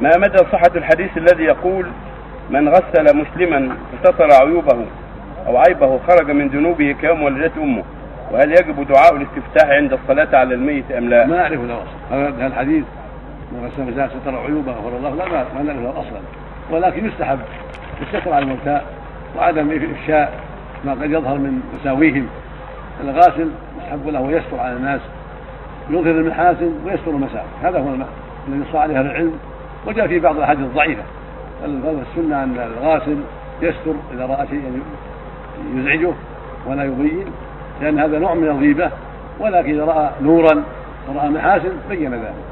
ما مدى صحة الحديث الذي يقول من غسل مسلما فستر عيوبه أو عيبه خرج من ذنوبه كيوم ولدته أمه وهل يجب دعاء الاستفتاح عند الصلاة على الميت أم لا؟ ما أعرف له أصل هذا الحديث من غسل مسلما ستر عيوبه غفر الله لا ما نعرف له أصلا. ولكن يستحب. الستر على الموتى وعدم إفشاء ما قد يظهر من مساويهم. الغاسل يستحب له يستر على الناس. يظهر المحاسن ويستر المساوي هذا هو الذي نص عليه العلم وجاء في بعض الأحاديث الضعيفة. السنة أن الغاسل يستر إذا رأى شيئا يزعجه ولا يبين لأن هذا نوع من الغيبة ولكن إذا رأى نورا وراى محاسن بين ذلك.